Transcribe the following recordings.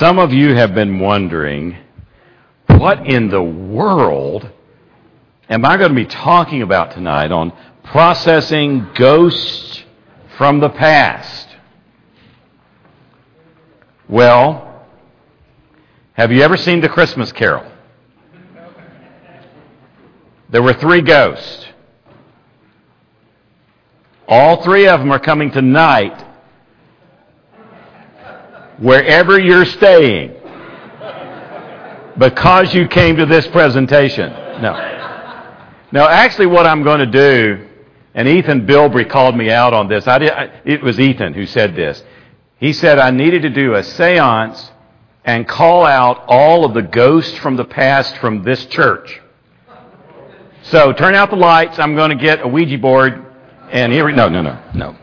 Some of you have been wondering, what in the world am I going to be talking about tonight on processing ghosts from the past? Well, have you ever seen The Christmas Carol? There were three ghosts. All three of them are coming tonight wherever you're staying because you came to this presentation. No. No, actually, what I'm going to do, and Ethan Bilbrey called me out on this. I did, I, it was Ethan who said this. He said I needed to do a seance and call out all of the ghosts from the past from this church. So turn out the lights. I'm going to get a Ouija board. And here we, no, no, no, no.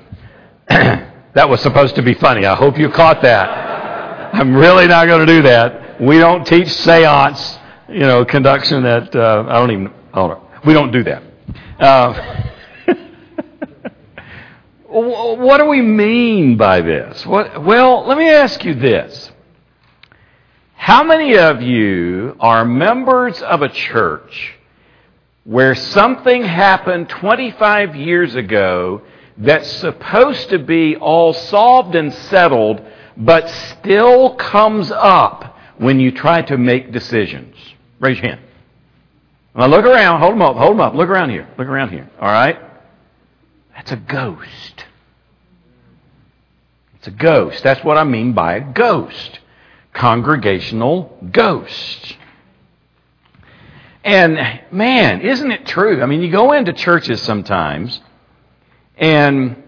that was supposed to be funny. I hope you caught that. I'm really not going to do that. We don't teach seance, you know, conduction that, uh, I don't even, hold on. We don't do that. Uh, what do we mean by this? What, well, let me ask you this. How many of you are members of a church where something happened 25 years ago that's supposed to be all solved and settled, but still comes up when you try to make decisions? Raise your hand. Now look around. Hold them up. Hold them up. Look around here. Look around here. All right? That's a ghost. It's a ghost. That's what I mean by a ghost. Congregational ghost. And man, isn't it true? I mean, you go into churches sometimes, and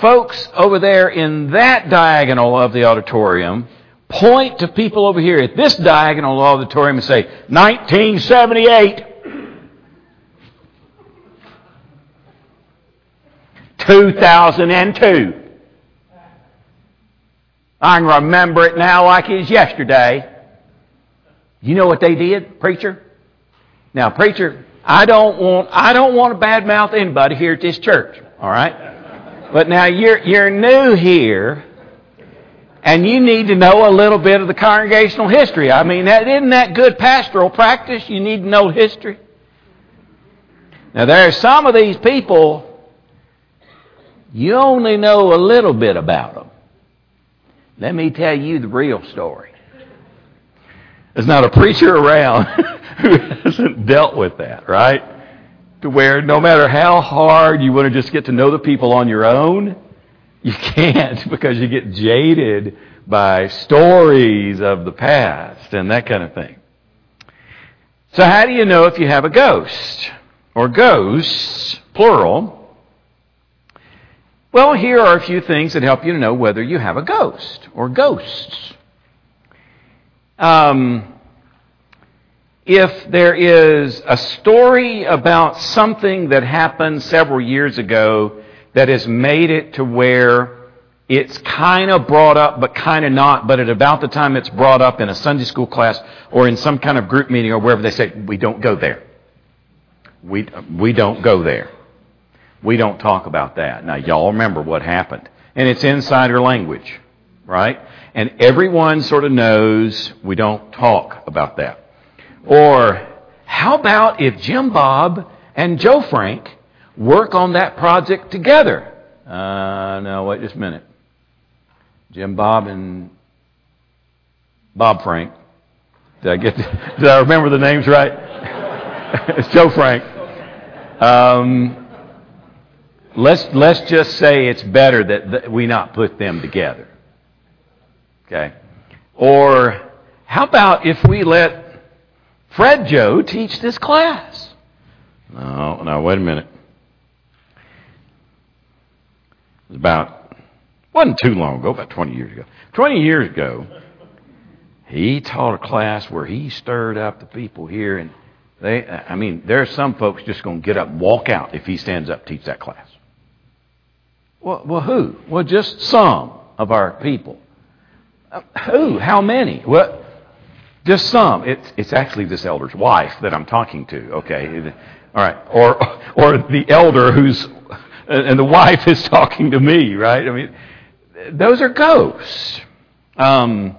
folks over there in that diagonal of the auditorium point to people over here at this diagonal auditorium and say, 1978. 2002. I can remember it now like it was yesterday. You know what they did, preacher? Now, preacher, I don't want I don't want to badmouth anybody here at this church, all right? But now you're you're new here, and you need to know a little bit of the congregational history. I mean, that, isn't that good pastoral practice? You need to know history. Now, there are some of these people, you only know a little bit about them. Let me tell you the real story. There's not a preacher around who hasn't dealt with that, right? To where no matter how hard you want to just get to know the people on your own, you can't because you get jaded by stories of the past and that kind of thing. So how do you know if you have a ghost? Or ghosts, plural. Well, here are a few things that help you to know whether you have a ghost or ghosts. Um, if there is a story about something that happened several years ago that has made it to where it's kind of brought up, but kind of not, but at about the time it's brought up in a Sunday school class or in some kind of group meeting or wherever they say, we don't go there. We, we don't go there. We don't talk about that. Now, y'all remember what happened. And it's insider language, right? And everyone sort of knows we don't talk about that. Or, how about if Jim Bob and Joe Frank work on that project together. Uh, no, wait just a minute. Jim Bob and Bob Frank. Did I get? did I remember the names right? it's Joe Frank. Um, let's let's just say it's better that, that we not put them together. Okay. Or how about if we let Fred Joe teach this class? No, no, wait a minute. It was about, wasn't too long ago, about 20 years ago. 20 years ago, he taught a class where he stirred up the people here and they, I mean, there are some folks just going to get up and walk out if he stands up teach that class. Well, well who? Well, just some of our people. Uh, who? How many? Well, just some. It's, it's actually this elder's wife that I'm talking to, okay? All right. Or, or the elder who's and the wife is talking to me, right? I mean, those are ghosts. Um,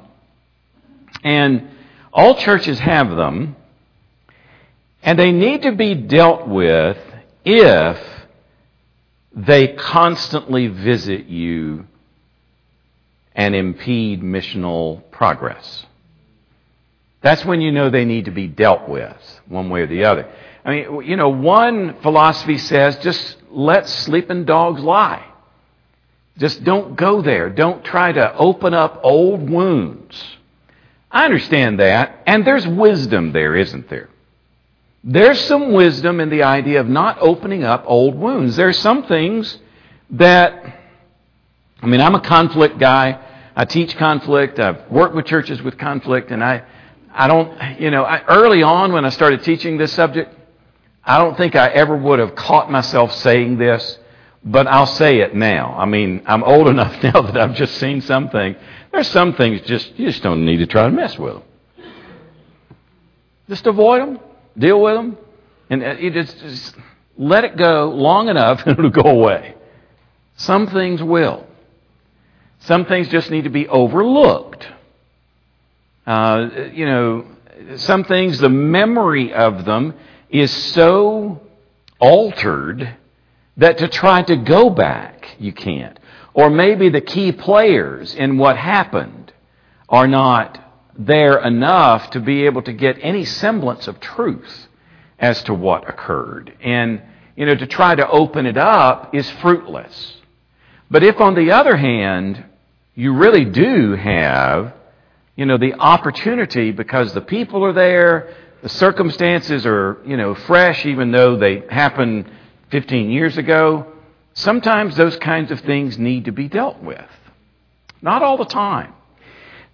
And all churches have them, and they need to be dealt with if they constantly visit you and impede missional progress. That's when you know they need to be dealt with, one way or the other. I mean, you know, one philosophy says just let sleeping dogs lie. Just don't go there. Don't try to open up old wounds. I understand that, and there's wisdom there, isn't there? There's some wisdom in the idea of not opening up old wounds. There are some things that, I mean, I'm a conflict guy. I teach conflict. I've worked with churches with conflict, and I, I don't, you know, I, early on when I started teaching this subject, I don't think I ever would have caught myself saying this, but I'll say it now. I mean, I'm old enough now that I've just seen something. There's some things just you just don't need to try to mess with them. Just avoid them, deal with them, and uh, you just, just let it go long enough and it'll go away. Some things will. Some things just need to be overlooked. Uh, you know, some things, the memory of them is so altered that to try to go back, you can't. Or maybe the key players in what happened are not there enough to be able to get any semblance of truth as to what occurred. And, you know, to try to open it up is fruitless. But if, on the other hand, you really do have, you know, the opportunity because the people are there, the circumstances are, you know, fresh even though they happened 15 years ago, sometimes those kinds of things need to be dealt with. Not all the time.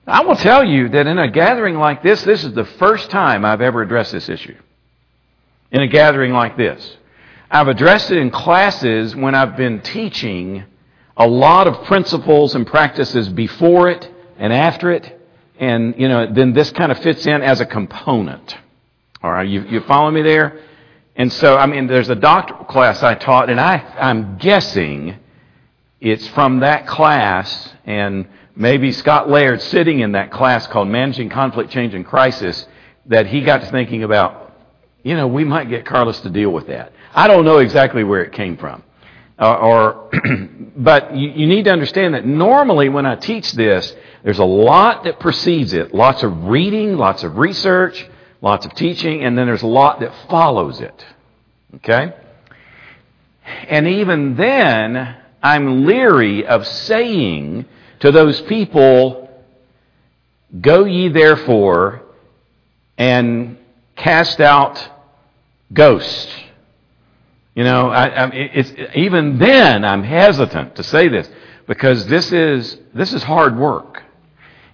I will tell you that in a gathering like this, this is the first time I've ever addressed this issue. In a gathering like this. I've addressed it in classes when I've been teaching a lot of principles and practices before it and after it. And, you know, then this kind of fits in as a component. All right, you, you follow me there? And so, I mean, there's a doctoral class I taught, and I, I'm guessing it's from that class, and maybe Scott Laird sitting in that class called Managing Conflict, Change, and Crisis, that he got to thinking about, you know, we might get Carlos to deal with that. I don't know exactly where it came from. Uh, or, but you, you need to understand that normally when I teach this, there's a lot that precedes it. Lots of reading, lots of research, lots of teaching, and then there's a lot that follows it. Okay? And even then, I'm leery of saying to those people, Go ye therefore and cast out ghosts. You know, I, I, even then I'm hesitant to say this because this is, this is hard work.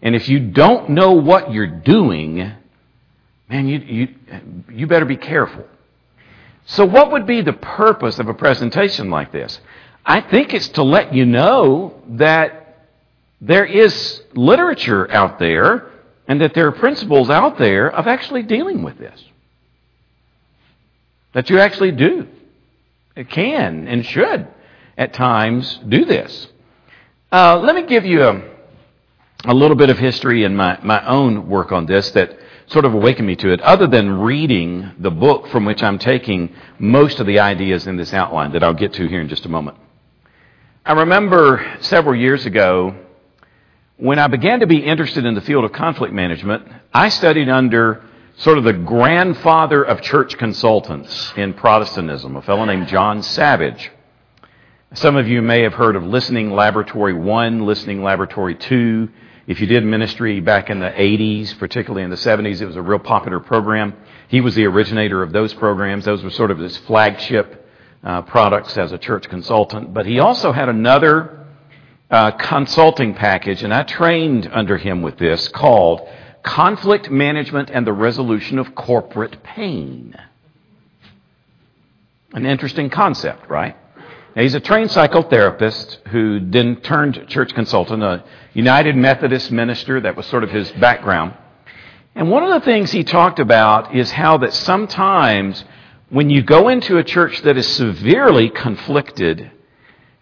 And if you don't know what you're doing, man, you, you, you better be careful. So, what would be the purpose of a presentation like this? I think it's to let you know that there is literature out there and that there are principles out there of actually dealing with this. That you actually do. It can and should at times do this. Uh, let me give you a, a little bit of history in my, my own work on this that sort of awakened me to it, other than reading the book from which I'm taking most of the ideas in this outline that I'll get to here in just a moment. I remember several years ago when I began to be interested in the field of conflict management, I studied under sort of the grandfather of church consultants in Protestantism, a fellow named John Savage. Some of you may have heard of Listening Laboratory 1, Listening Laboratory 2, if you did ministry back in the 80s, particularly in the 70s, it was a real popular program. He was the originator of those programs. Those were sort of his flagship uh, products as a church consultant. But he also had another uh, consulting package, and I trained under him with this called Conflict Management and the Resolution of Corporate Pain. An interesting concept, right? Now, he's a trained psychotherapist who then turned church consultant, a United Methodist minister. That was sort of his background. And one of the things he talked about is how that sometimes when you go into a church that is severely conflicted,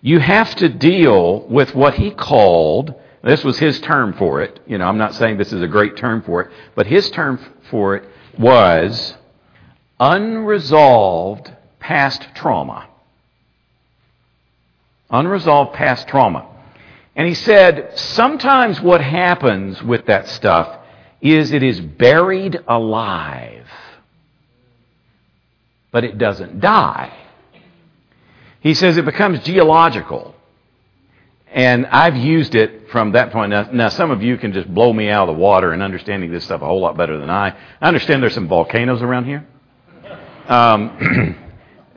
you have to deal with what he called This was his term for it. You know, I'm not saying this is a great term for it, but his term for it was unresolved past trauma. Unresolved past trauma. And he said, sometimes what happens with that stuff is it is buried alive, but it doesn't die. He says it becomes geological. And I've used it from that point. Now, now, some of you can just blow me out of the water in understanding this stuff a whole lot better than I. I understand there's some volcanoes around here. Um,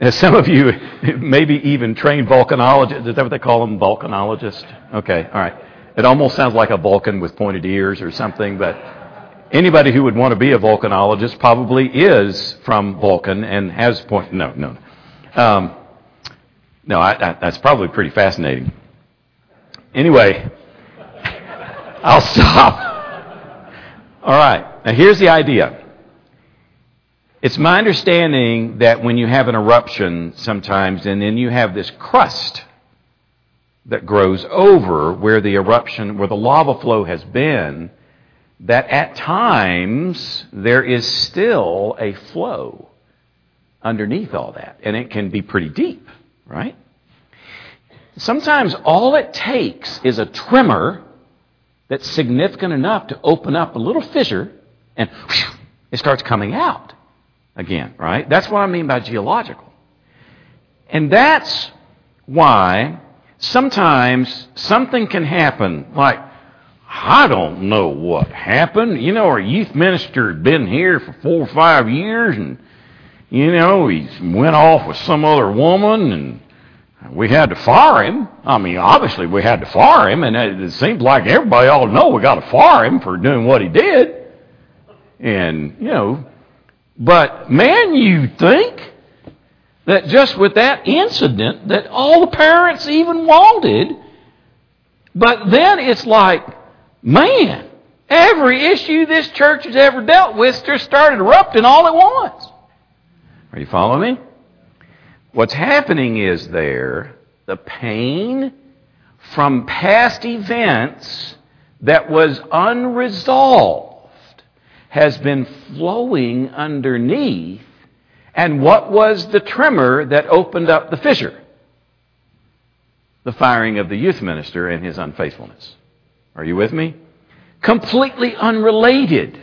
some of you maybe even trained volcanologists. Is that what they call them, volcanologists? Okay, all right. It almost sounds like a Vulcan with pointed ears or something, but anybody who would want to be a volcanologist probably is from Vulcan and has point. No, no, um, no. I, I, that's probably pretty fascinating. Anyway, I'll stop. All right. Now here's the idea. It's my understanding that when you have an eruption sometimes and then you have this crust that grows over where the eruption, where the lava flow has been, that at times there is still a flow underneath all that. And it can be pretty deep, right? Sometimes all it takes is a tremor that's significant enough to open up a little fissure and whew, it starts coming out again, right? That's what I mean by geological. And that's why sometimes something can happen like, I don't know what happened. You know, our youth minister had been here for four or five years and, you know, he went off with some other woman and we had to fire him. I mean, obviously we had to fire him and it it seems like everybody ought to know we got to fire him for doing what he did. And, you know, but man, you think that just with that incident that all the parents even wanted, but then it's like, man, every issue this church has ever dealt with just started erupting all at once. Are you following me? What's happening is there the pain from past events that was unresolved has been flowing underneath. And what was the tremor that opened up the fissure? The firing of the youth minister and his unfaithfulness. Are you with me? Completely unrelated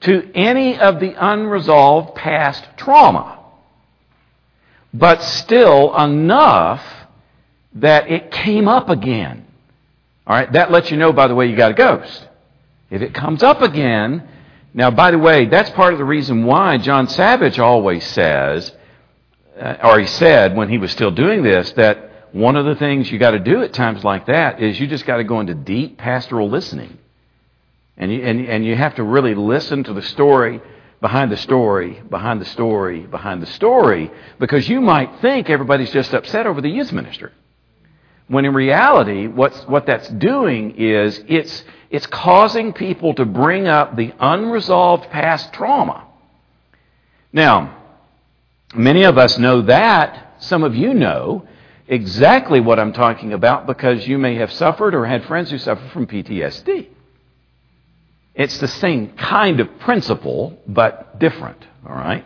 to any of the unresolved past trauma. But still enough that it came up again. All right, that lets you know, by the way, you got a ghost. If it comes up again, now, by the way, that's part of the reason why John Savage always says, uh, or he said when he was still doing this, that one of the things you got to do at times like that is you just got to go into deep pastoral listening. And you, and, and you have to really listen to the story behind the story, behind the story, behind the story, because you might think everybody's just upset over the youth minister. When in reality, what's, what that's doing is it's, it's causing people to bring up the unresolved past trauma. Now, many of us know that. Some of you know exactly what I'm talking about because you may have suffered or had friends who suffer from PTSD. It's the same kind of principle, but different, all right?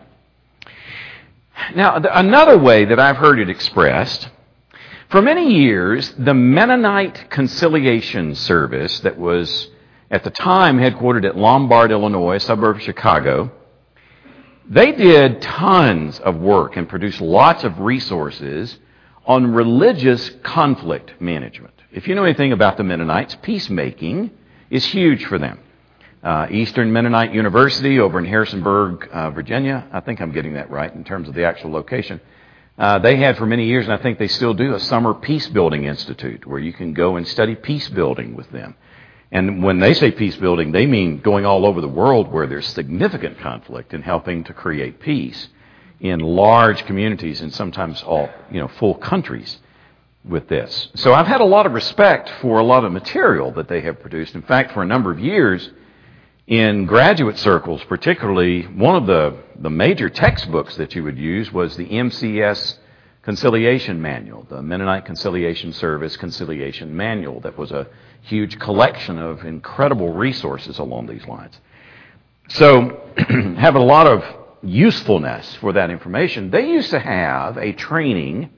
Now, another way that I've heard it expressed for many years, the Mennonite Conciliation Service, that was at the time headquartered at Lombard, Illinois, suburb of Chicago, they did tons of work and produced lots of resources on religious conflict management. If you know anything about the Mennonites, peacemaking is huge for them. Uh, Eastern Mennonite University over in Harrisonburg, uh, Virginia. I think I'm getting that right in terms of the actual location. Uh, they had for many years, and I think they still do, a summer peace building institute where you can go and study peace building with them. And when they say peace building, they mean going all over the world where there's significant conflict and helping to create peace in large communities and sometimes all, you know, full countries with this. So I've had a lot of respect for a lot of material that they have produced. In fact, for a number of years, in graduate circles, particularly, one of the, the major textbooks that you would use was the MCS Conciliation Manual, the Mennonite Conciliation Service Conciliation Manual, that was a huge collection of incredible resources along these lines. So, having a lot of usefulness for that information, they used to have a training.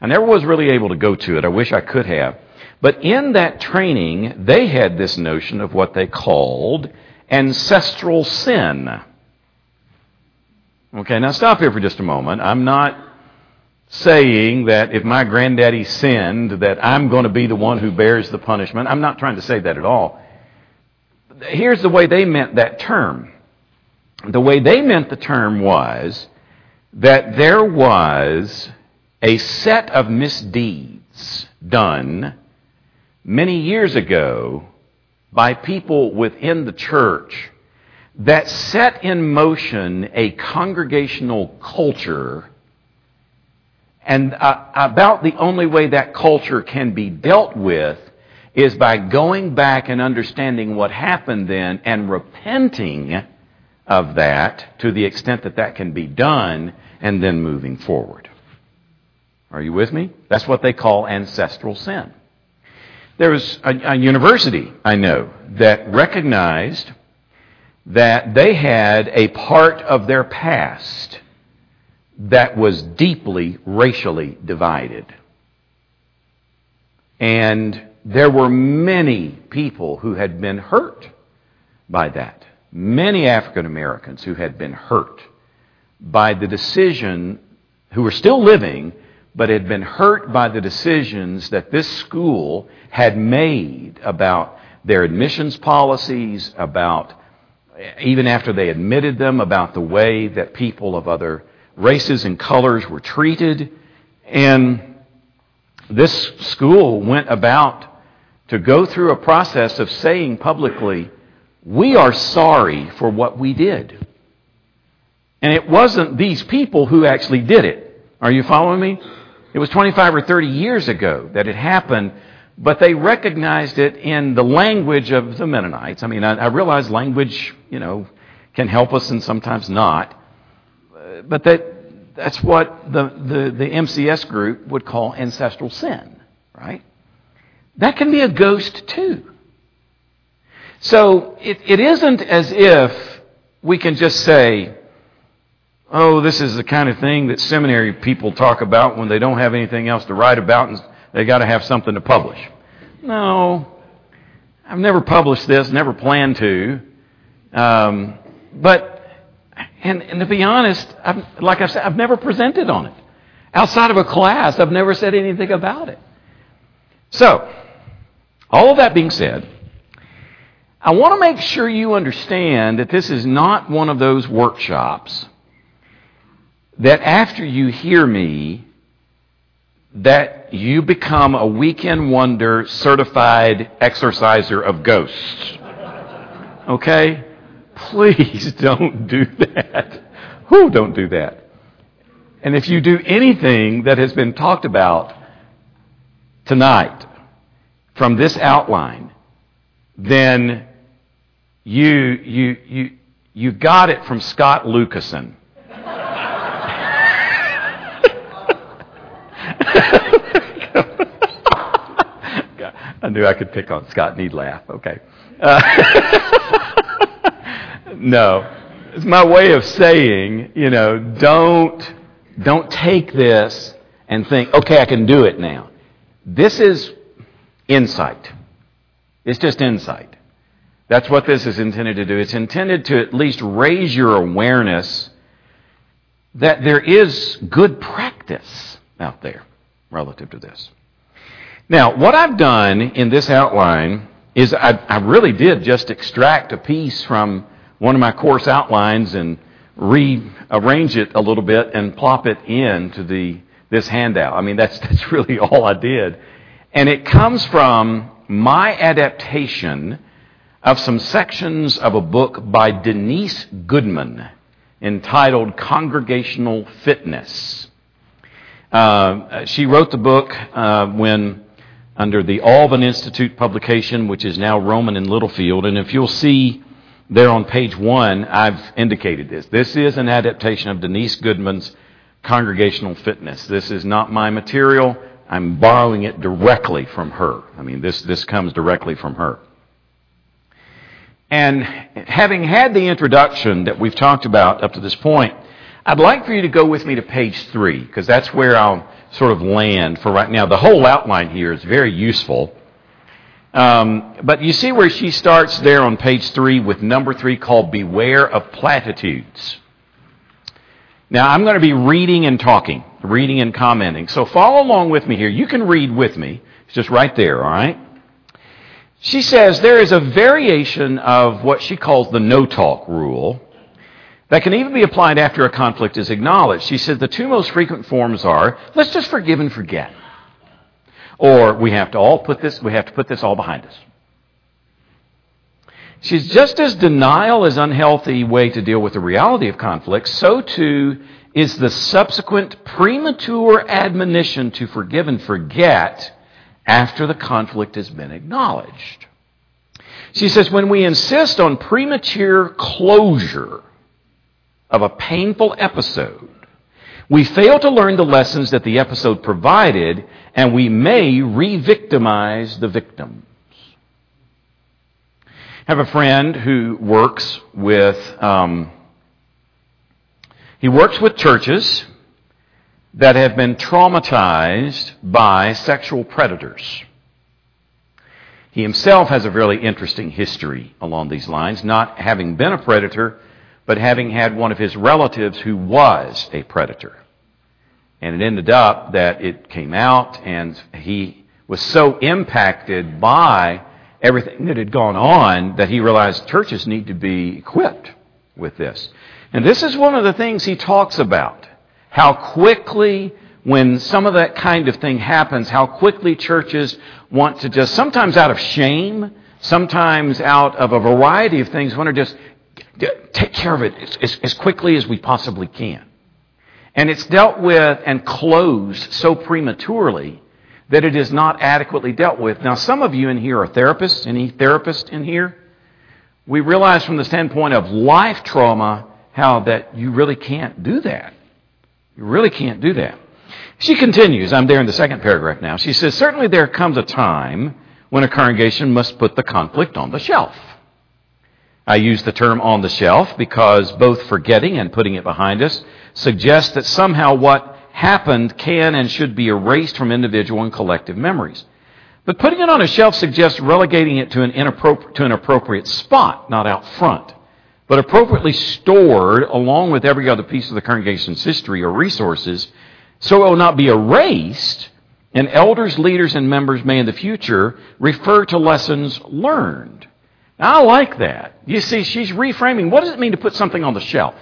I never was really able to go to it. I wish I could have. But in that training, they had this notion of what they called ancestral sin. Okay, now stop here for just a moment. I'm not saying that if my granddaddy sinned, that I'm going to be the one who bears the punishment. I'm not trying to say that at all. Here's the way they meant that term. The way they meant the term was that there was a set of misdeeds done many years ago by people within the church that set in motion a congregational culture. And uh, about the only way that culture can be dealt with is by going back and understanding what happened then and repenting of that to the extent that that can be done and then moving forward. Are you with me? That's what they call ancestral sin. There was a, a university I know that recognized that they had a part of their past that was deeply racially divided. And there were many people who had been hurt by that. Many African Americans who had been hurt by the decision, who were still living, but had been hurt by the decisions that this school had made about their admissions policies, about even after they admitted them, about the way that people of other races and colors were treated. And this school went about to go through a process of saying publicly, we are sorry for what we did. And it wasn't these people who actually did it. Are you following me? It was 25 or 30 years ago that it happened, but they recognized it in the language of the Mennonites. I mean, I, I realize language, you know, can help us and sometimes not. But that, that's what the, the, the MCS group would call ancestral sin, right? That can be a ghost too. So it, it isn't as if we can just say, oh, this is the kind of thing that seminary people talk about when they don't have anything else to write about and they got to have something to publish. No, I've never published this, never planned to. Um, but, and, and to be honest, I've, like I said, I've never presented on it. Outside of a class, I've never said anything about it. So, all of that being said, I want to make sure you understand that this is not one of those workshops that after you hear me, that you become a weekend wonder certified exorciser of ghosts. Okay? Please don't do that. Who don't do that? And if you do anything that has been talked about tonight, from this outline, then you, you, you, you got it from Scott Lucasen. I knew I could pick on Scott and he'd laugh. Okay. Uh, no. It's my way of saying, you know, don't, don't take this and think, okay, I can do it now. This is insight. It's just insight. That's what this is intended to do. It's intended to at least raise your awareness that there is good practice out there relative to this. Now, what I've done in this outline is I, I really did just extract a piece from one of my course outlines and rearrange it a little bit and plop it into the this handout. I mean, that's that's really all I did. And it comes from my adaptation of some sections of a book by Denise Goodman entitled Congregational Fitness. Uh, she wrote the book uh, when under the Alban Institute publication, which is now Rowman and Littlefield. And if you'll see there on page one, I've indicated this. This is an adaptation of Denise Goodman's congregational fitness. This is not my material. I'm borrowing it directly from her. I mean, this, this comes directly from her. And having had the introduction that we've talked about up to this point, I'd like for you to go with me to page three, because that's where I'll sort of land for right now. The whole outline here is very useful. Um, but you see where she starts there on page three with number three called Beware of Platitudes. Now, I'm going to be reading and talking, reading and commenting. So follow along with me here. You can read with me. It's just right there, all right? She says there is a variation of what she calls the no talk rule that can even be applied after a conflict is acknowledged. She said the two most frequent forms are let's just forgive and forget. Or we have to all put this, we have to put this all behind us. She's just as denial is an unhealthy way to deal with the reality of conflict, so too is the subsequent premature admonition to forgive and forget after the conflict has been acknowledged. She says, when we insist on premature closure of a painful episode, we fail to learn the lessons that the episode provided, and we may re victimize the victims. I have a friend who works with, um, he works with churches that have been traumatized by sexual predators. He himself has a really interesting history along these lines, not having been a predator, but having had one of his relatives who was a predator. And it ended up that it came out, and he was so impacted by everything that had gone on that he realized churches need to be equipped with this. And this is one of the things he talks about how quickly, when some of that kind of thing happens, how quickly churches want to just, sometimes out of shame, sometimes out of a variety of things, want to just take care of it as, as, as quickly as we possibly can. And it's dealt with and closed so prematurely that it is not adequately dealt with. Now, some of you in here are therapists. Any therapist in here? We realize from the standpoint of life trauma how that you really can't do that. You really can't do that. She continues, I'm there in the second paragraph now. She says, Certainly there comes a time when a congregation must put the conflict on the shelf. I use the term on the shelf because both forgetting and putting it behind us suggests that somehow what happened can and should be erased from individual and collective memories. But putting it on a shelf suggests relegating it to an, to an appropriate spot, not out front but appropriately stored along with every other piece of the congregation's history or resources, so it will not be erased, and elders, leaders, and members may in the future refer to lessons learned. I like that. You see, she's reframing. What does it mean to put something on the shelf?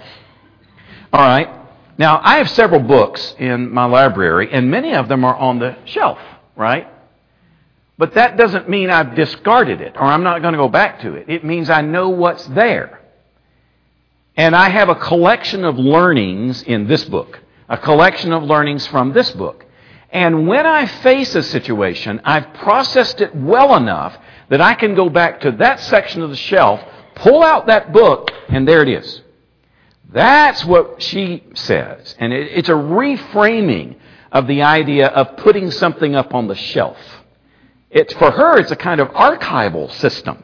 All right. Now, I have several books in my library, and many of them are on the shelf, right? But that doesn't mean I've discarded it or I'm not going to go back to it. It means I know what's there. And I have a collection of learnings in this book, a collection of learnings from this book. And when I face a situation, I've processed it well enough that I can go back to that section of the shelf, pull out that book, and there it is. That's what she says. And it's a reframing of the idea of putting something up on the shelf. It's, for her, it's a kind of archival system.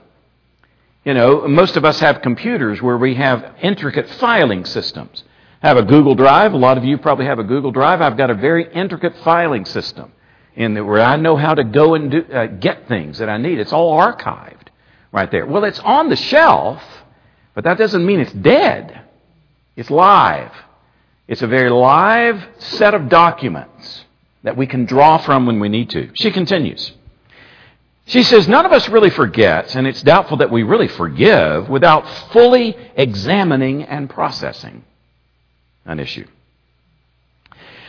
You know, most of us have computers where we have intricate filing systems. I have a Google Drive. A lot of you probably have a Google Drive. I've got a very intricate filing system in the, where I know how to go and do, uh, get things that I need. It's all archived right there. Well, it's on the shelf, but that doesn't mean it's dead. It's live. It's a very live set of documents that we can draw from when we need to. She continues. She says, None of us really forgets, and it's doubtful that we really forgive without fully examining and processing an issue.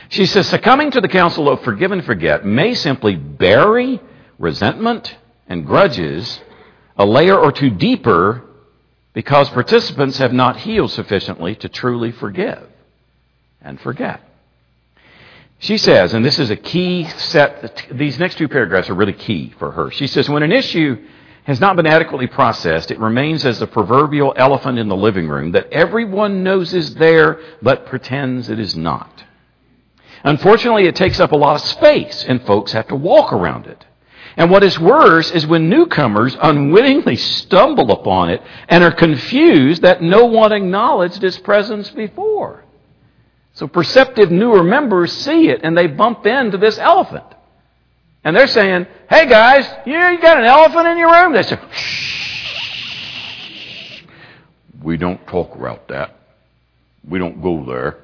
She says, succumbing to the counsel of forgive and forget may simply bury resentment and grudges a layer or two deeper because participants have not healed sufficiently to truly forgive and forget. She says, and this is a key set, these next two paragraphs are really key for her. She says, when an issue has not been adequately processed, it remains as the proverbial elephant in the living room that everyone knows is there but pretends it is not. Unfortunately, it takes up a lot of space, and folks have to walk around it. And what is worse is when newcomers unwittingly stumble upon it and are confused that no one acknowledged its presence before. So perceptive newer members see it and they bump into this elephant. And they're saying, hey guys, you, got an elephant in your room? They say, shh. We don't talk about that. We don't go there.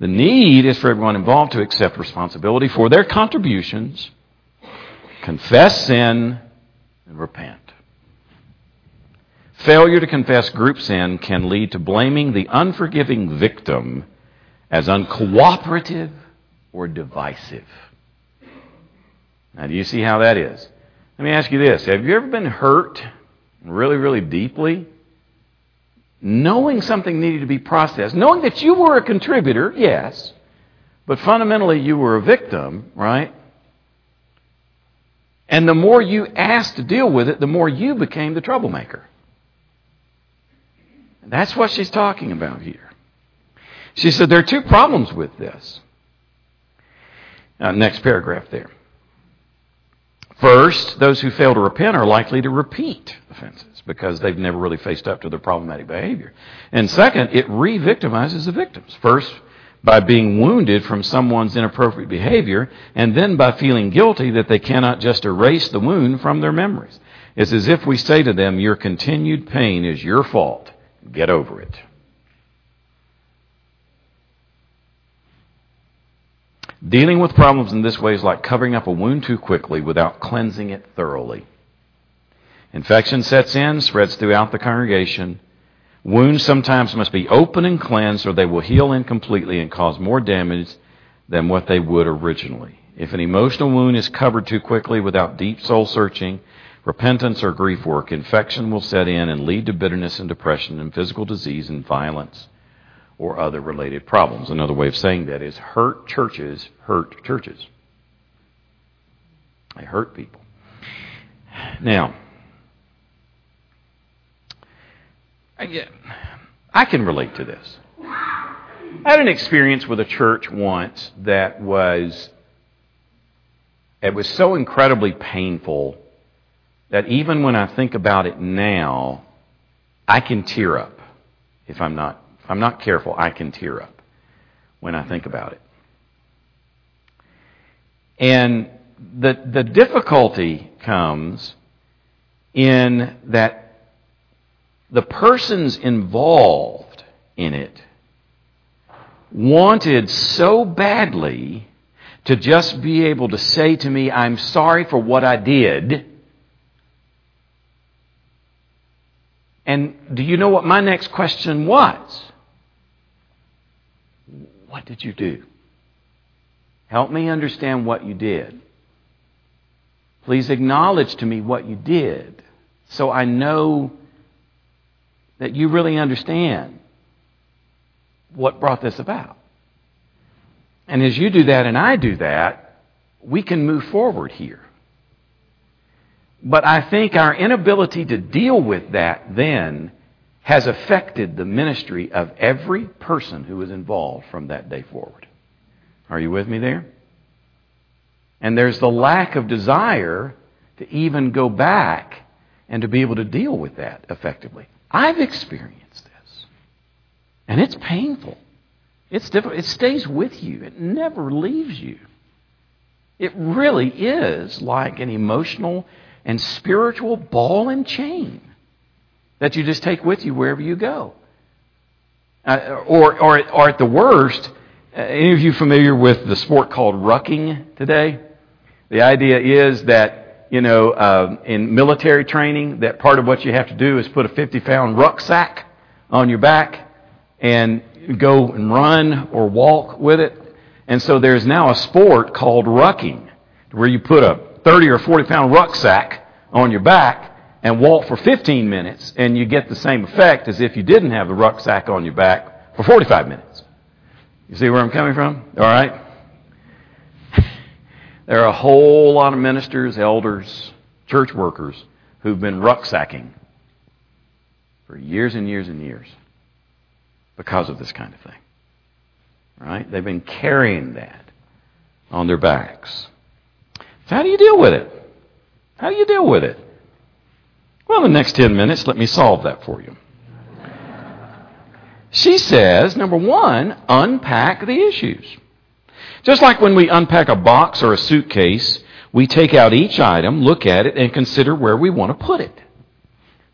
The need is for everyone involved to accept responsibility for their contributions, confess sin, and repent. Failure to confess group sin can lead to blaming the unforgiving victim as uncooperative or divisive. Now, do you see how that is? Let me ask you this Have you ever been hurt really, really deeply knowing something needed to be processed, knowing that you were a contributor, yes, but fundamentally you were a victim, right? And the more you asked to deal with it, the more you became the troublemaker. That's what she's talking about here. She said there are two problems with this. Next paragraph there. First, those who fail to repent are likely to repeat offenses because they've never really faced up to their problematic behavior. And second, it re victimizes the victims. First, by being wounded from someone's inappropriate behavior, and then by feeling guilty that they cannot just erase the wound from their memories. It's as if we say to them, Your continued pain is your fault. Get over it. Dealing with problems in this way is like covering up a wound too quickly without cleansing it thoroughly. Infection sets in, spreads throughout the congregation. Wounds sometimes must be open and cleansed, or they will heal incompletely and cause more damage than what they would originally. If an emotional wound is covered too quickly without deep soul searching, repentance, or grief work, infection will set in and lead to bitterness and depression and physical disease and violence or other related problems. Another way of saying that is hurt churches hurt churches. They hurt people. Now, I, I can relate to this. I had an experience with a church once that was it was so incredibly painful that even when I think about it now, I can tear up. If I'm not if I'm not careful, I can tear up when I think about it. And the the difficulty comes in that the persons involved in it wanted so badly to just be able to say to me, I'm sorry for what I did. And do you know what my next question was? What did you do? Help me understand what you did. Please acknowledge to me what you did so I know that you really understand what brought this about. And as you do that and I do that, we can move forward here. But I think our inability to deal with that then has affected the ministry of every person who was involved from that day forward. Are you with me there? And there's the lack of desire to even go back and to be able to deal with that effectively. I've experienced this. And it's painful. It's difficult. It stays with you. It never leaves you. It really is like an emotional and spiritual ball and chain that you just take with you wherever you go. Uh, or, or, or at the worst, uh, any of you familiar with the sport called rucking today? The idea is that you know, uh, in military training, that part of what you have to do is put a 50 pound rucksack on your back and go and run or walk with it. And so there's now a sport called rucking, where you put a 30 or 40 pound rucksack on your back and walk for 15 minutes, and you get the same effect as if you didn't have the rucksack on your back for 45 minutes. You see where I'm coming from? All right? There are a whole lot of ministers, elders, church workers who've been rucksacking for years and years and years because of this kind of thing. Right? They've been carrying that on their backs. So how do you deal with it? How do you deal with it? Well, in the next 10 minutes, let me solve that for you. She says, number one, unpack the issues. Just like when we unpack a box or a suitcase, we take out each item, look at it, and consider where we want to put it.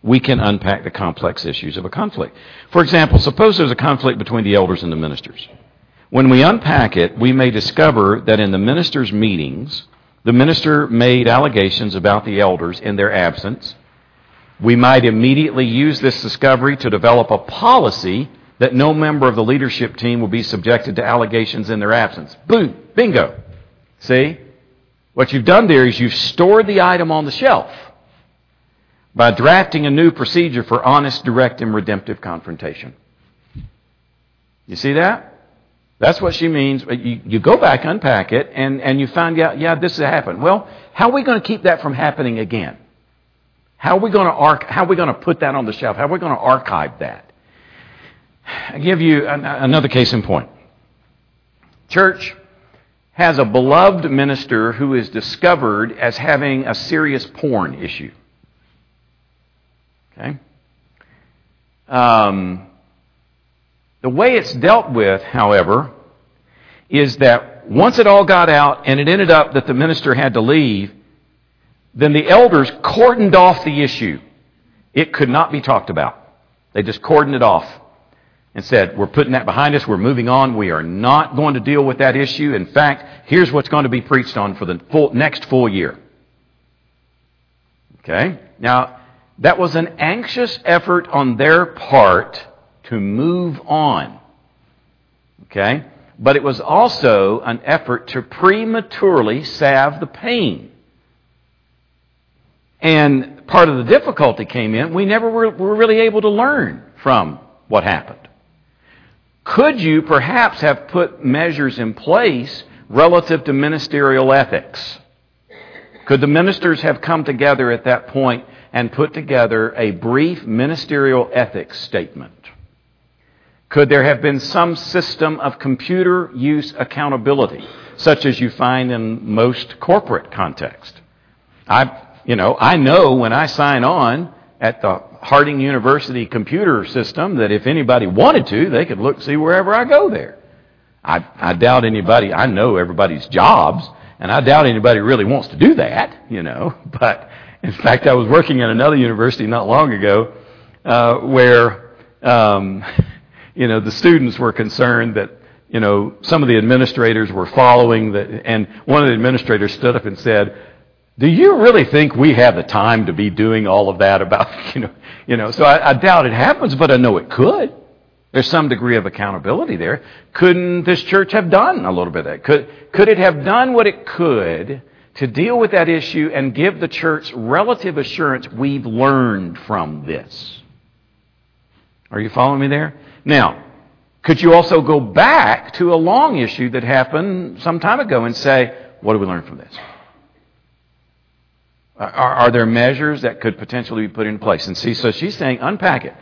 We can unpack the complex issues of a conflict. For example, suppose there's a conflict between the elders and the ministers. When we unpack it, we may discover that in the ministers' meetings, the minister made allegations about the elders in their absence. We might immediately use this discovery to develop a policy that no member of the leadership team will be subjected to allegations in their absence. Boom, bingo. See? What you've done there is you've stored the item on the shelf by drafting a new procedure for honest, direct, and redemptive confrontation. You see that? That's what she means. You, you go back, unpack it, and, and you find out, yeah, this has happened. Well, how are we going to keep that from happening again? How are we going to arch- how are we going to put that on the shelf? How are we going to archive that? I give you another case in point. Church has a beloved minister who is discovered as having a serious porn issue. Okay? Um, the way it's dealt with, however, is that once it all got out and it ended up that the minister had to leave, then the elders cordoned off the issue. It could not be talked about. They just cordoned it off and said, We're putting that behind us. We're moving on. We are not going to deal with that issue. In fact, here's what's going to be preached on for the full, next full year. Okay? Now, that was an anxious effort on their part to move on. Okay? But it was also an effort to prematurely salve the pain. And part of the difficulty came in, we never were, were really able to learn from what happened. Could you perhaps have put measures in place relative to ministerial ethics? Could the ministers have come together at that point and put together a brief ministerial ethics statement? Could there have been some system of computer use accountability, such as you find in most corporate context? I, you know, I know when I sign on at the Harding University computer system that if anybody wanted to, they could look see wherever I go there. I, I doubt anybody, I know everybody's jobs, and I doubt anybody really wants to do that, you know. But in fact, I was working at another university not long ago uh, where, um, you know, the students were concerned that, you know, some of the administrators were following the, and one of the administrators stood up and said, do you really think we have the time to be doing all of that about, you know, you know, so I, I doubt it happens, but I know it could. There's some degree of accountability there. Couldn't this church have done a little bit of that? Could, could it have done what it could to deal with that issue and give the church relative assurance we've learned from this? Are you following me there? Now, could you also go back to a long issue that happened some time ago and say, what do we learn from this? Are, are there measures that could potentially be put in place? And see, so she's saying unpack it.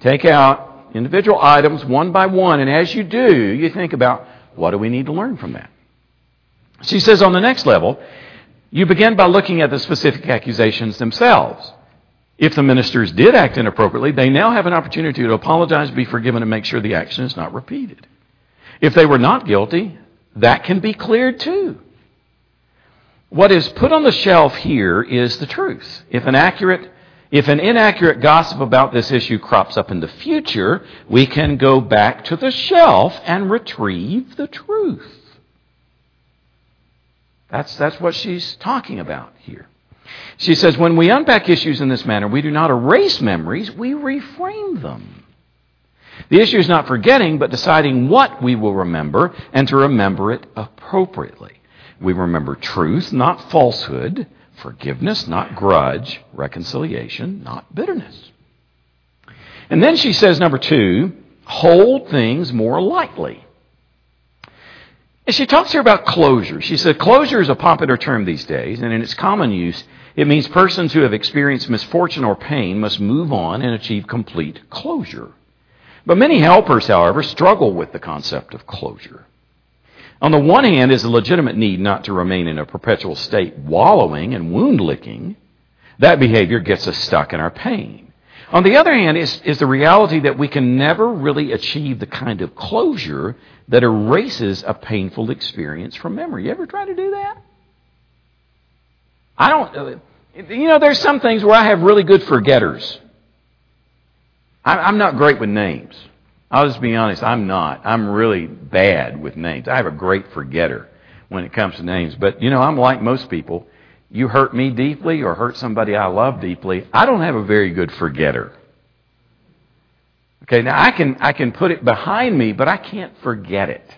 Take out individual items one by one, and as you do, you think about what do we need to learn from that? She says on the next level, you begin by looking at the specific accusations themselves. If the ministers did act inappropriately, they now have an opportunity to apologize, be forgiven, and make sure the action is not repeated. If they were not guilty, that can be cleared too. What is put on the shelf here is the truth. If an accurate if an inaccurate gossip about this issue crops up in the future, we can go back to the shelf and retrieve the truth. That's, that's what she's talking about here. She says, when we unpack issues in this manner, we do not erase memories, we reframe them. The issue is not forgetting, but deciding what we will remember and to remember it appropriately. We remember truth, not falsehood, forgiveness, not grudge, reconciliation, not bitterness. And then she says, number two, hold things more lightly. And she talks here about closure. She said closure is a popular term these days, and in its common use, it means persons who have experienced misfortune or pain must move on and achieve complete closure. But many helpers, however, struggle with the concept of closure. On the one hand is a legitimate need not to remain in a perpetual state wallowing and wound licking. That behavior gets us stuck in our pain. On the other hand is, is the reality that we can never really achieve the kind of closure that erases a painful experience from memory. You ever try to do that? I don't, uh, you know, there's some things where I have really good forgetters. I'm not great with names. I'll just be honest, I'm not. I'm really bad with names. I have a great forgetter when it comes to names. But, you know, I'm like most people. You hurt me deeply or hurt somebody I love deeply, I don't have a very good forgetter. Okay, now I can, I can put it behind me, but I can't forget it.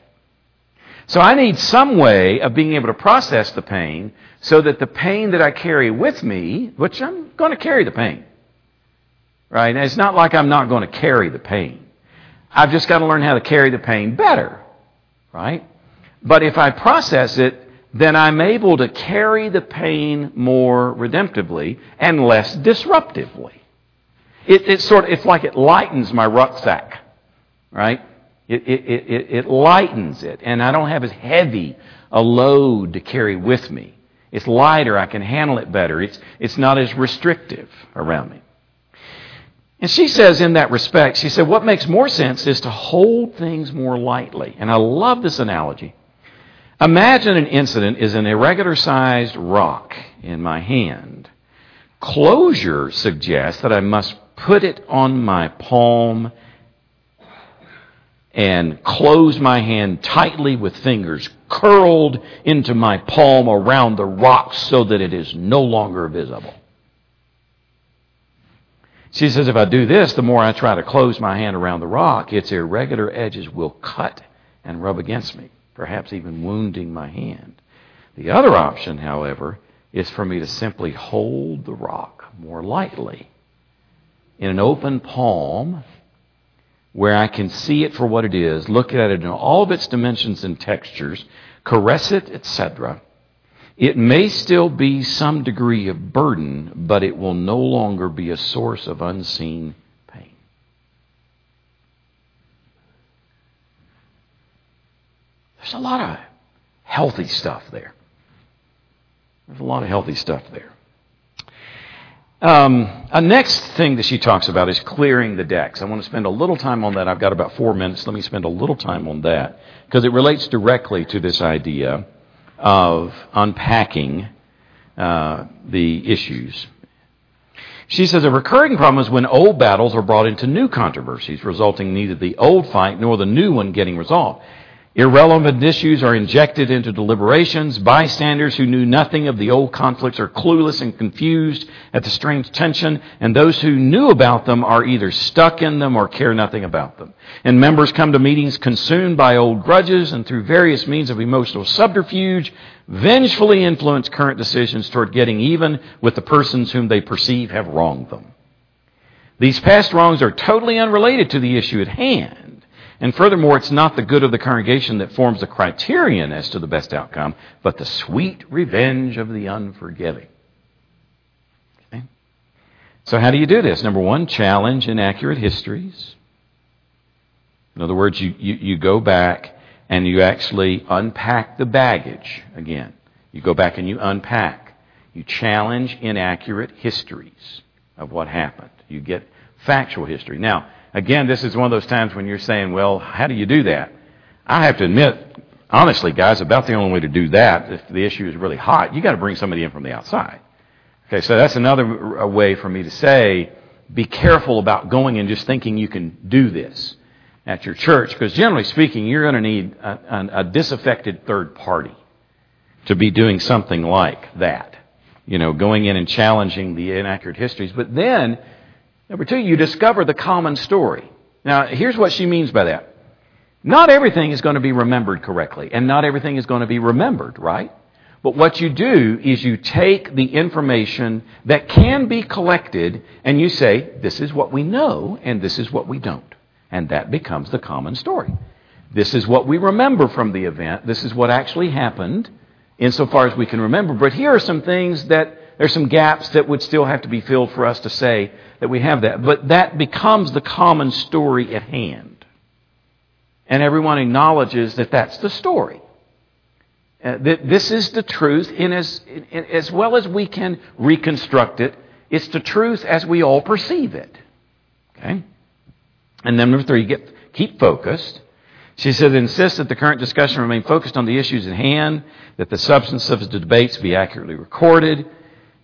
So I need some way of being able to process the pain so that the pain that I carry with me, which I'm going to carry the pain, right? And it's not like I'm not going to carry the pain. I've just got to learn how to carry the pain better, right? But if I process it, then I'm able to carry the pain more redemptively and less disruptively. It, it sort of, it's like it lightens my rucksack, right? It, it, it, it lightens it, and I don't have as heavy a load to carry with me. It's lighter. I can handle it better. It's, it's not as restrictive around me. And she says, in that respect, she said, what makes more sense is to hold things more lightly. And I love this analogy. Imagine an incident is an irregular sized rock in my hand. Closure suggests that I must put it on my palm and close my hand tightly with fingers curled into my palm around the rock so that it is no longer visible. She says, if I do this, the more I try to close my hand around the rock, its irregular edges will cut and rub against me, perhaps even wounding my hand. The other option, however, is for me to simply hold the rock more lightly in an open palm where I can see it for what it is, look at it in all of its dimensions and textures, caress it, etc., it may still be some degree of burden, but it will no longer be a source of unseen pain. There's a lot of healthy stuff there. There's a lot of healthy stuff there. Um, a next thing that she talks about is clearing the decks. I want to spend a little time on that. I've got about four minutes. Let me spend a little time on that because it relates directly to this idea of unpacking uh, the issues. She says a recurring problem is when old battles are brought into new controversies, resulting neither the old fight nor the new one getting resolved. Irrelevant issues are injected into deliberations. Bystanders who knew nothing of the old conflicts are clueless and confused at the strange tension, and those who knew about them are either stuck in them or care nothing about them. And members come to meetings consumed by old grudges and through various means of emotional subterfuge, vengefully influence current decisions toward getting even with the persons whom they perceive have wronged them. These past wrongs are totally unrelated to the issue at hand. And furthermore, it's not the good of the congregation that forms the criterion as to the best outcome, but the sweet revenge of the unforgiving. Okay? So, how do you do this? Number one, challenge inaccurate histories. In other words, you, you, you go back and you actually unpack the baggage again. You go back and you unpack. You challenge inaccurate histories of what happened. You get factual history. Now, Again, this is one of those times when you're saying, well, how do you do that? I have to admit, honestly, guys, about the only way to do that, if the issue is really hot, you got to bring somebody in from the outside. Okay, so that's another way for me to say, be careful about going and just thinking you can do this at your church, because generally speaking, you're going to need a, a, a disaffected third party to be doing something like that. You know, going in and challenging the inaccurate histories. But then, Number two, you discover the common story. Now, here's what she means by that. Not everything is going to be remembered correctly, and not everything is going to be remembered, right? But what you do is you take the information that can be collected and you say, this is what we know and this is what we don't. And that becomes the common story. This is what we remember from the event. This is what actually happened insofar as we can remember. But here are some things that there's some gaps that would still have to be filled for us to say that we have that. But that becomes the common story at hand. And everyone acknowledges that that's the story. Uh, that this is the truth, in as, in, as well as we can reconstruct it, it's the truth as we all perceive it. Okay? And then number three, get, keep focused. She said, insist that the current discussion remain focused on the issues at hand, that the substance of the debates be accurately recorded.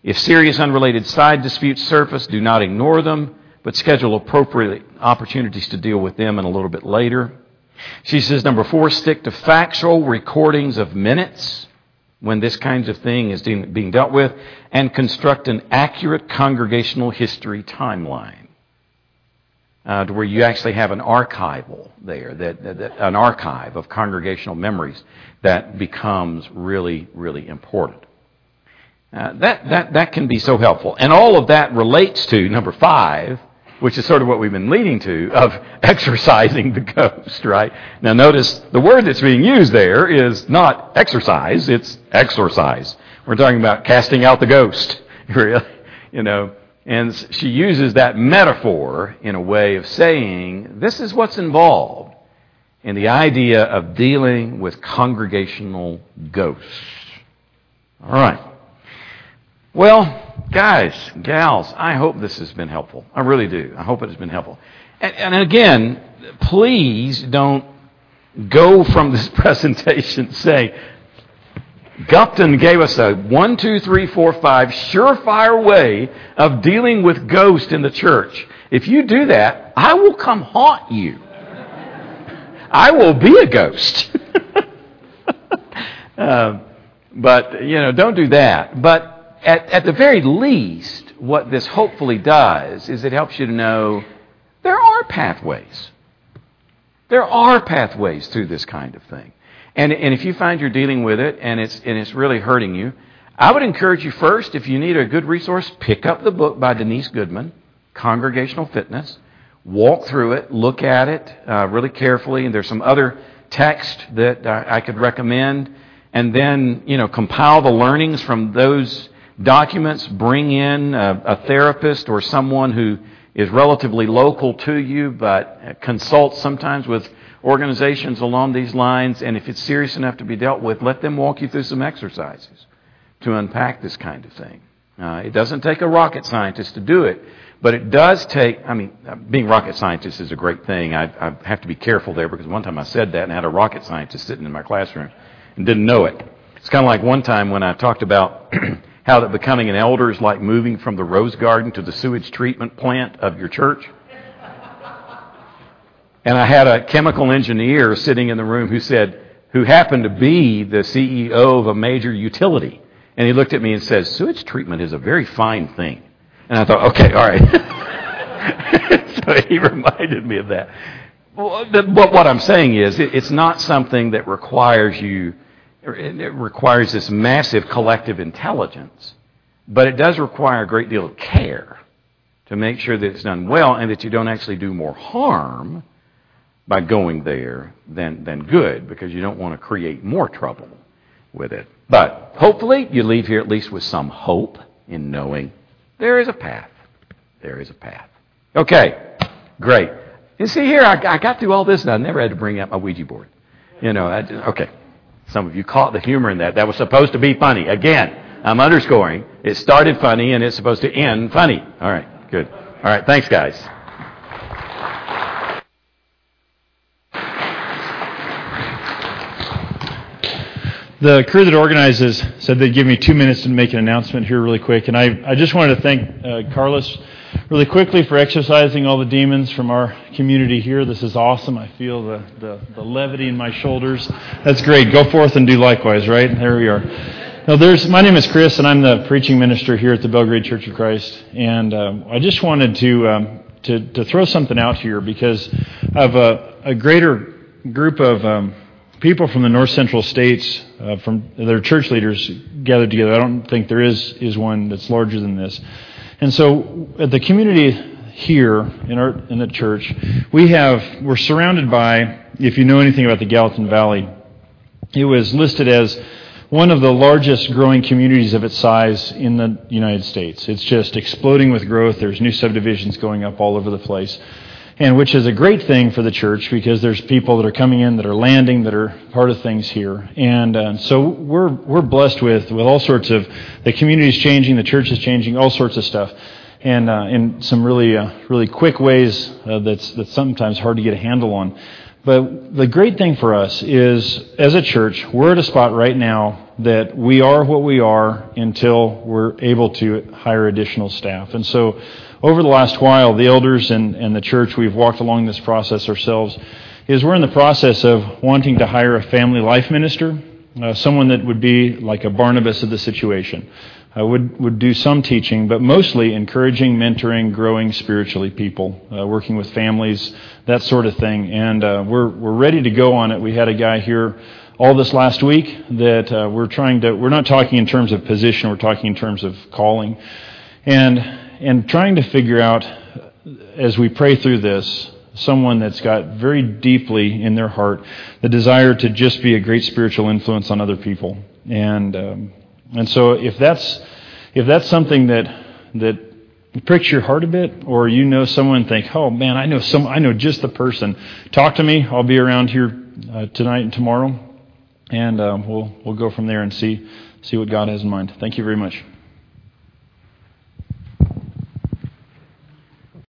If serious unrelated side disputes surface, do not ignore them, but schedule appropriate opportunities to deal with them in a little bit later. She says, number four, stick to factual recordings of minutes when this kind of thing is being dealt with, and construct an accurate congregational history timeline uh, to where you actually have an archival there, that, that, that, an archive of congregational memories that becomes really, really important. Uh, that, that, that can be so helpful. And all of that relates to number five, which is sort of what we've been leading to, of exorcising the ghost, right? Now notice the word that's being used there is not exercise, it's exorcise. We're talking about casting out the ghost, really, you know. And she uses that metaphor in a way of saying this is what's involved in the idea of dealing with congregational ghosts. All right. Well, guys, gals, I hope this has been helpful. I really do. I hope it has been helpful. And, and again, please don't go from this presentation saying, Gupton gave us a one, two, three, four, five surefire way of dealing with ghosts in the church. If you do that, I will come haunt you. I will be a ghost. uh, but, you know, don't do that. But at, at the very least, what this hopefully does is it helps you to know there are pathways. There are pathways through this kind of thing. And, and if you find you're dealing with it and it's, and it's really hurting you, I would encourage you first, if you need a good resource, pick up the book by Denise Goodman, Congregational Fitness. Walk through it, look at it uh, really carefully, and there's some other text that uh, I could recommend. And then, you know, compile the learnings from those documents, bring in a, a therapist or someone who is relatively local to you, but consult sometimes with organizations along these lines, and if it's serious enough to be dealt with, let them walk you through some exercises to unpack this kind of thing. Uh, it doesn't take a rocket scientist to do it, but it does take, I mean, uh, being rocket scientist is a great thing. I, I have to be careful there because one time I said that and had a rocket scientist sitting in my classroom and didn't know it. It's kind of like one time when I talked about how that becoming an elder is like moving from the rose garden to the sewage treatment plant of your church. And I had a chemical engineer sitting in the room who said, who happened to be the CEO of a major utility. And he looked at me and says, sewage treatment is a very fine thing. And I thought, okay, all right. so he reminded me of that. But what I'm saying is, it's not something that requires you, it requires this massive collective intelligence, but it does require a great deal of care to make sure that it's done well and that you don't actually do more harm by going there than, than good because you don't want to create more trouble with it. But hopefully you leave here at least with some hope in knowing there is a path. There is a path. Okay, great. You see here, I, I got through all this and I never had to bring out my Ouija board. You know, I, okay. Some of you caught the humor in that. That was supposed to be funny. Again, I'm underscoring. It started funny and it's supposed to end funny. All right, good. All right, thanks, guys. The crew that organizes said they'd give me two minutes to make an announcement here really quick. And I, I just wanted to thank uh, Carlos really quickly for exercising all the demons from our community here. This is awesome. I feel the, the, the levity in my shoulders. That's great. Go forth and do likewise, right? There we are. Now, there's, my name is Chris, and I'm the preaching minister here at the Belgrade Church of Christ. And um, I just wanted to, um, to, to throw something out here because of a, a greater group of um, people from the north central states, uh, from their church leaders gathered together. I don't think there is is one that's larger than this. And so, at the community here in our in the church, we have we're surrounded by. If you know anything about the Gallatin Valley, it was listed as one of the largest growing communities of its size in the United States. It's just exploding with growth. There's new subdivisions going up all over the place. And which is a great thing for the church because there's people that are coming in that are landing that are part of things here. And uh, so we're, we're blessed with, with all sorts of, the community's changing, the church is changing, all sorts of stuff and uh, in some really uh, really quick ways uh, that's that's sometimes hard to get a handle on. But the great thing for us is, as a church, we're at a spot right now that we are what we are until we're able to hire additional staff. And so, over the last while, the elders and, and the church, we've walked along this process ourselves, is we're in the process of wanting to hire a family life minister, uh, someone that would be like a Barnabas of the situation uh, would, would do some teaching, but mostly encouraging, mentoring, growing spiritually people, uh, working with families, that sort of thing. And uh, we're, we're ready to go on it. We had a guy here all this last week that uh, we're trying to, we're not talking in terms of position, we're talking in terms of calling. And, and trying to figure out, as we pray through this, someone that's got very deeply in their heart the desire to just be a great spiritual influence on other people. And um, and so if that's if that's something that that pricks your heart a bit, or you know someone think, oh man, I know some, I know just the person. Talk to me. I'll be around here uh, tonight and tomorrow, and uh, we'll we'll go from there and see see what God has in mind. Thank you very much.